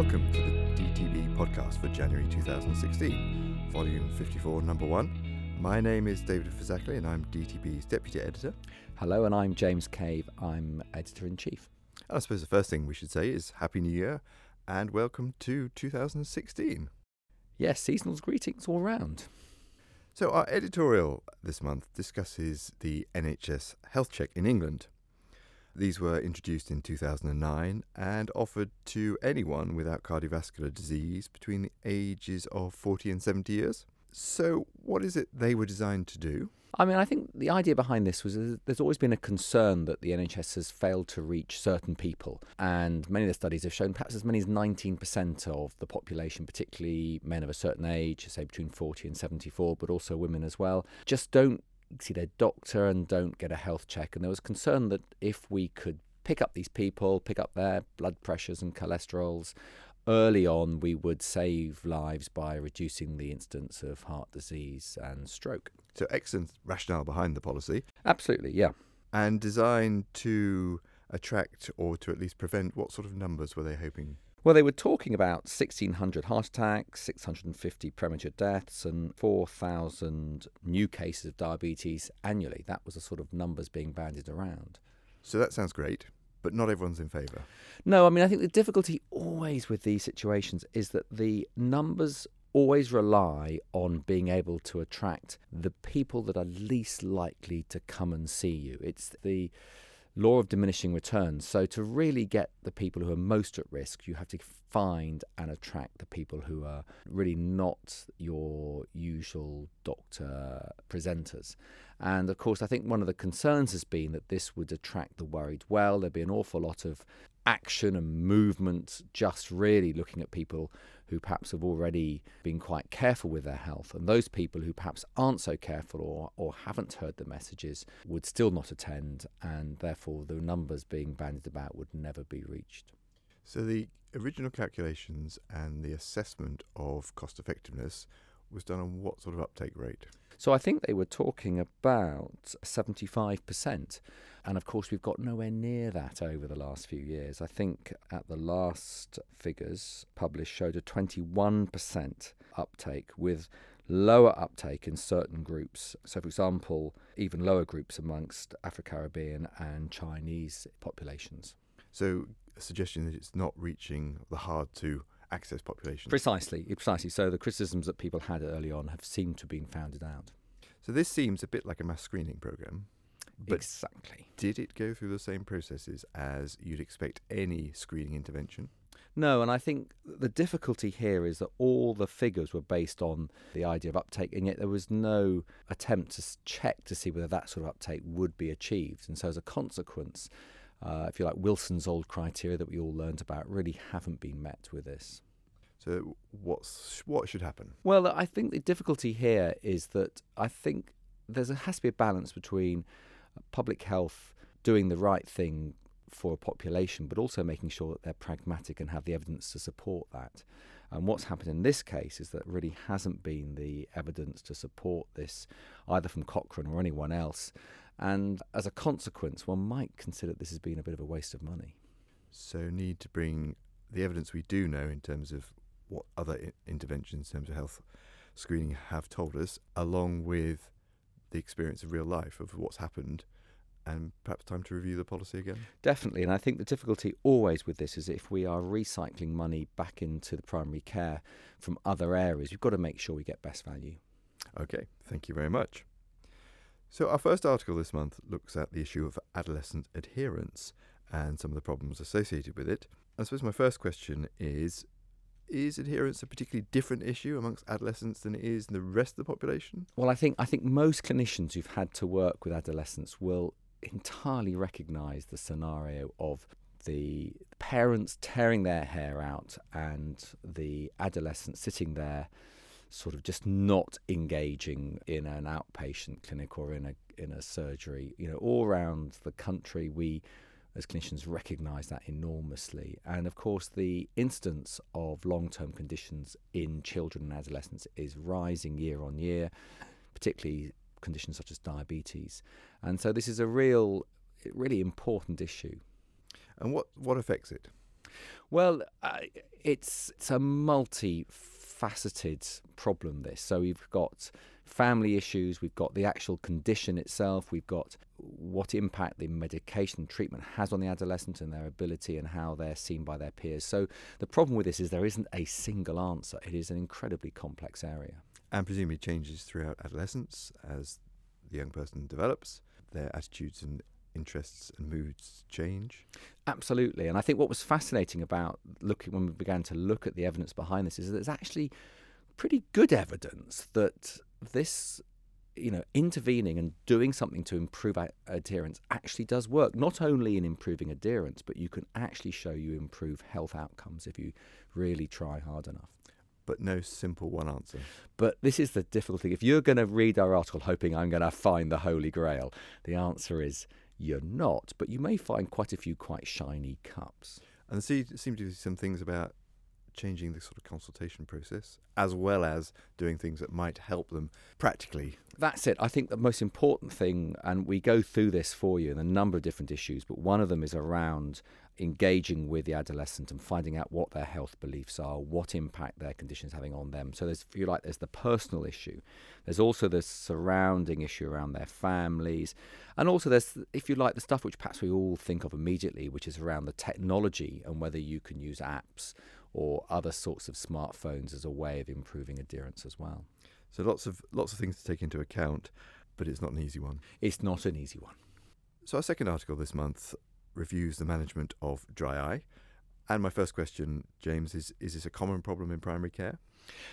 Welcome to the DTB podcast for January 2016, volume 54, number one. My name is David Phizackerley and I'm DTB's deputy editor. Hello, and I'm James Cave. I'm editor in chief. And I suppose the first thing we should say is Happy New Year and welcome to 2016. Yes, seasonal greetings all round. So, our editorial this month discusses the NHS health check in England. These were introduced in 2009 and offered to anyone without cardiovascular disease between the ages of 40 and 70 years. So, what is it they were designed to do? I mean, I think the idea behind this was there's always been a concern that the NHS has failed to reach certain people. And many of the studies have shown perhaps as many as 19% of the population, particularly men of a certain age, say between 40 and 74, but also women as well, just don't see their doctor and don't get a health check. And there was concern that if we could pick up these people, pick up their blood pressures and cholesterols early on, we would save lives by reducing the incidence of heart disease and stroke. So, excellent rationale behind the policy Absolutely, yeah. and designed to attract or to at least prevent what sort of numbers were they hoping? Well, they were talking about 1,600 heart attacks, 650 premature deaths, and 4,000 new cases of diabetes annually. That was the sort of numbers being bandied around. So, that sounds great, but not everyone's in favour. No, I mean, I think the difficulty always with these situations is that the numbers always rely on being able to attract the people that are least likely to come and see you. It's the law of diminishing returns. So, to really get the people who are most at risk, you have to find and attract the people who are really not your usual doctor presenters. And of course, I think one of the concerns has been that this would attract the worried well. There'd be an awful lot of action and movement just really looking at people who perhaps have already been quite careful with their health. And those people who perhaps aren't so careful or, or haven't heard the messages would still not attend, and therefore the numbers being bandied about would never be reached. So, the original calculations and the assessment of cost effectiveness was done on what sort of uptake rate? So I think they were talking about 75%. And of course, we've got nowhere near that over the last few years. I think at the last figures published showed a 21% uptake with lower uptake in certain groups. So, for example, even lower groups amongst Afro Caribbean and Chinese populations. So, a suggestion that it's not reaching the hard to access population. Precisely, precisely. So, the criticisms that people had early on have seemed to have been founded out. So, this seems a bit like a mass screening program. But exactly. did it go through the same processes as you'd expect any screening intervention? No, and I think the difficulty here is that all the figures were based on the idea of uptake, and yet there was no attempt to check to see whether that sort of uptake would be achieved. And so, as a consequence, uh, if you like, Wilson's old criteria that we all learned about really haven't been met with this. So, what's what should happen? Well, I think the difficulty here is that I think there has to be a balance between public health doing the right thing for a population, but also making sure that they're pragmatic and have the evidence to support that. And what's happened in this case is that really hasn't been the evidence to support this, either from Cochrane or anyone else. And as a consequence, one might consider this has been a bit of a waste of money. So, need to bring the evidence we do know in terms of what other I- interventions in terms of health screening have told us, along with the experience of real life of what's happened, and perhaps time to review the policy again. Definitely, and I think the difficulty always with this is if we are recycling money back into the primary care from other areas, we've got to make sure we get best value. Okay, thank you very much. So, our first article this month looks at the issue of adolescent adherence and some of the problems associated with it. I suppose my first question is Is adherence a particularly different issue amongst adolescents than it is in the rest of the population? Well, I think I think most clinicians who've had to work with adolescents will entirely recognise the scenario of the parents tearing their hair out and the adolescent sitting there sort of just not engaging in an outpatient clinic or in a in a surgery you know all around the country we as clinicians recognise that enormously. And of course, the incidence of long term conditions in children and adolescents is rising year on year, particularly conditions such as diabetes. And so, this is a real, really important issue. And what, what affects it? Well, uh, it's, it's a multi-faceted problem, this. So we've got family issues, we've got the actual condition itself, we've got what impact the medication treatment has on the adolescent and their ability and how they're seen by their peers. So the problem with this is there isn't a single answer. It is an incredibly complex area. And presumably changes throughout adolescence as the young person develops, their attitudes and interests and moods change. Absolutely. And I think what was fascinating about looking when we began to look at the evidence behind this is that there's actually pretty good evidence that this you know intervening and doing something to improve adherence actually does work not only in improving adherence but you can actually show you improve health outcomes if you really try hard enough but no simple one answer but this is the difficulty if you're going to read our article hoping i'm going to find the holy grail the answer is you're not but you may find quite a few quite shiny cups and there seem to be some things about changing the sort of consultation process as well as doing things that might help them practically. That's it. I think the most important thing, and we go through this for you in a number of different issues, but one of them is around engaging with the adolescent and finding out what their health beliefs are, what impact their condition is having on them. So there's, if you like, there's the personal issue. There's also the surrounding issue around their families, and also there's, if you like, the stuff which perhaps we all think of immediately, which is around the technology and whether you can use apps or other sorts of smartphones as a way of improving adherence as well. So lots of lots of things to take into account, but it's not an easy one. It's not an easy one. So our second article this month reviews the management of dry eye. And my first question, James, is is this a common problem in primary care?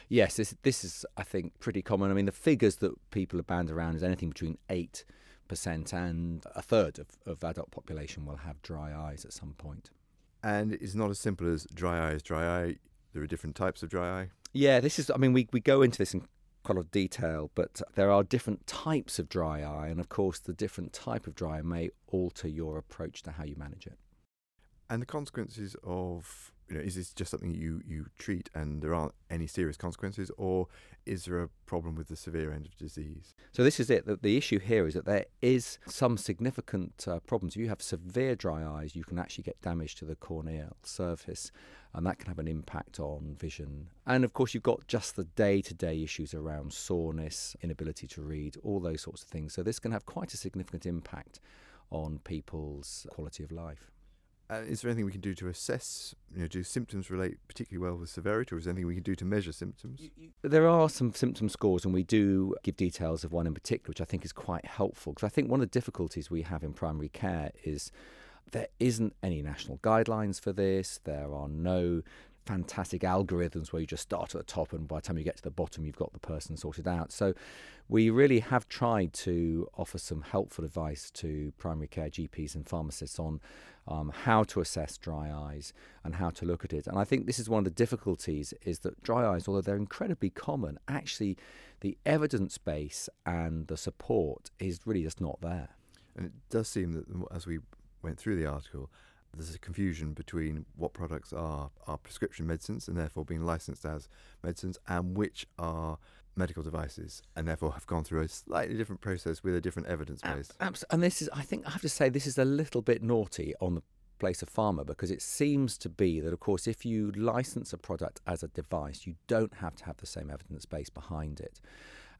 Yes, this, this is, I think, pretty common. I mean, the figures that people have banned around is anything between 8% and a third of, of adult population will have dry eyes at some point. And it's not as simple as dry eye is dry eye. There are different types of dry eye. Yeah, this is, I mean, we, we go into this in quite a lot of detail, but there are different types of dry eye. And of course, the different type of dry eye may alter your approach to how you manage it. And the consequences of you know, is this just something you, you treat and there aren't any serious consequences, or is there a problem with the severe end of disease? So this is it. The, the issue here is that there is some significant uh, problems. If you have severe dry eyes, you can actually get damage to the corneal surface, and that can have an impact on vision. And of course, you've got just the day-to-day issues around soreness, inability to read, all those sorts of things. So this can have quite a significant impact on people's quality of life. Uh, is there anything we can do to assess? You know, do symptoms relate particularly well with severity, or is there anything we can do to measure symptoms? There are some symptom scores, and we do give details of one in particular, which I think is quite helpful. Because I think one of the difficulties we have in primary care is there isn't any national guidelines for this. There are no fantastic algorithms where you just start at the top and by the time you get to the bottom you've got the person sorted out so we really have tried to offer some helpful advice to primary care GPs and pharmacists on um, how to assess dry eyes and how to look at it. And I think this is one of the difficulties is that dry eyes, although they're incredibly common, actually the evidence base and the support is really just not there. And it does seem that as we went through the article, there's a confusion between what products are, are prescription medicines and therefore being licensed as medicines and which are medical devices and therefore have gone through a slightly different process with a different evidence base. Ab- and this is, I think, I have to say, this is a little bit naughty on the place of pharma because it seems to be that, of course, if you license a product as a device, you don't have to have the same evidence base behind it.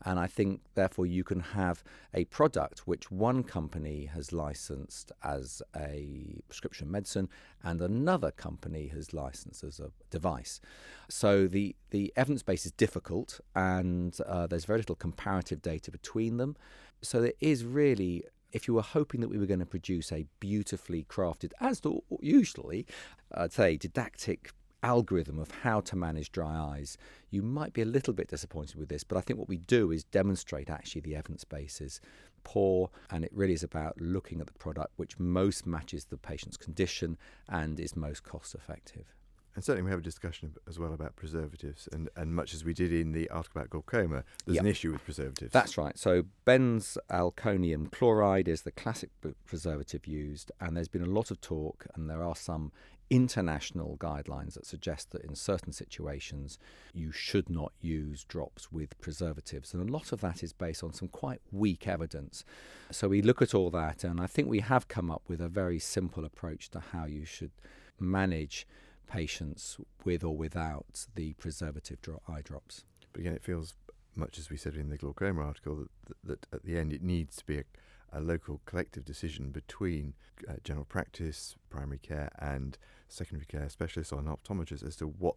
And I think, therefore, you can have a product which one company has licensed as a prescription medicine and another company has licensed as a device. So the, the evidence base is difficult and uh, there's very little comparative data between them. So there is really if you were hoping that we were going to produce a beautifully crafted, as usually, I'd say, didactic algorithm of how to manage dry eyes, you might be a little bit disappointed with this. But I think what we do is demonstrate actually the evidence base is poor, and it really is about looking at the product which most matches the patient's condition and is most cost effective. And certainly, we have a discussion as well about preservatives. And, and much as we did in the article about glaucoma, there's yep. an issue with preservatives. That's right. So, benzalkonium chloride is the classic preservative used. And there's been a lot of talk, and there are some international guidelines that suggest that in certain situations you should not use drops with preservatives. And a lot of that is based on some quite weak evidence. So we look at all that, and I think we have come up with a very simple approach to how you should manage patients with or without the preservative dro- eye drops. But again, it feels much as we said in the glaucoma article that, that, at the end it needs to be a, a local collective decision between uh, general practice, primary care, and secondary care specialists or an optometrist as to what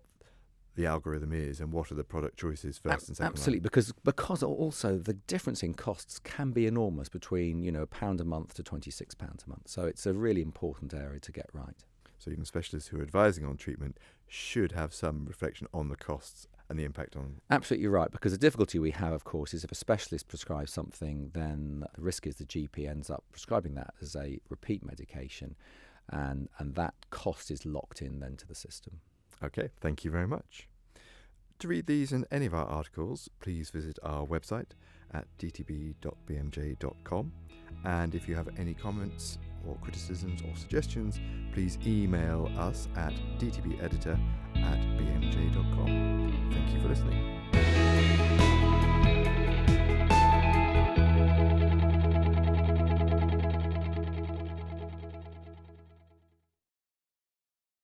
the algorithm is and what are the product choices first and second. Absolutely, line. because because also the difference in costs can be enormous between you know a pound a month to twenty six pounds a month. So it's a really important area to get right. So even specialists who are advising on treatment should have some reflection on the costs and the impact on. Absolutely right, because the difficulty we have, of course, is if a specialist prescribes something, then the risk is the GP ends up prescribing that as a repeat medication, and and that cost is locked in then to the system. Okay, thank you very much. To read these and any of our articles, please visit our website at dtb.bmj.com. And if you have any comments or criticisms or suggestions, please email us at dtbeditor at bmj.com. Thank you for listening.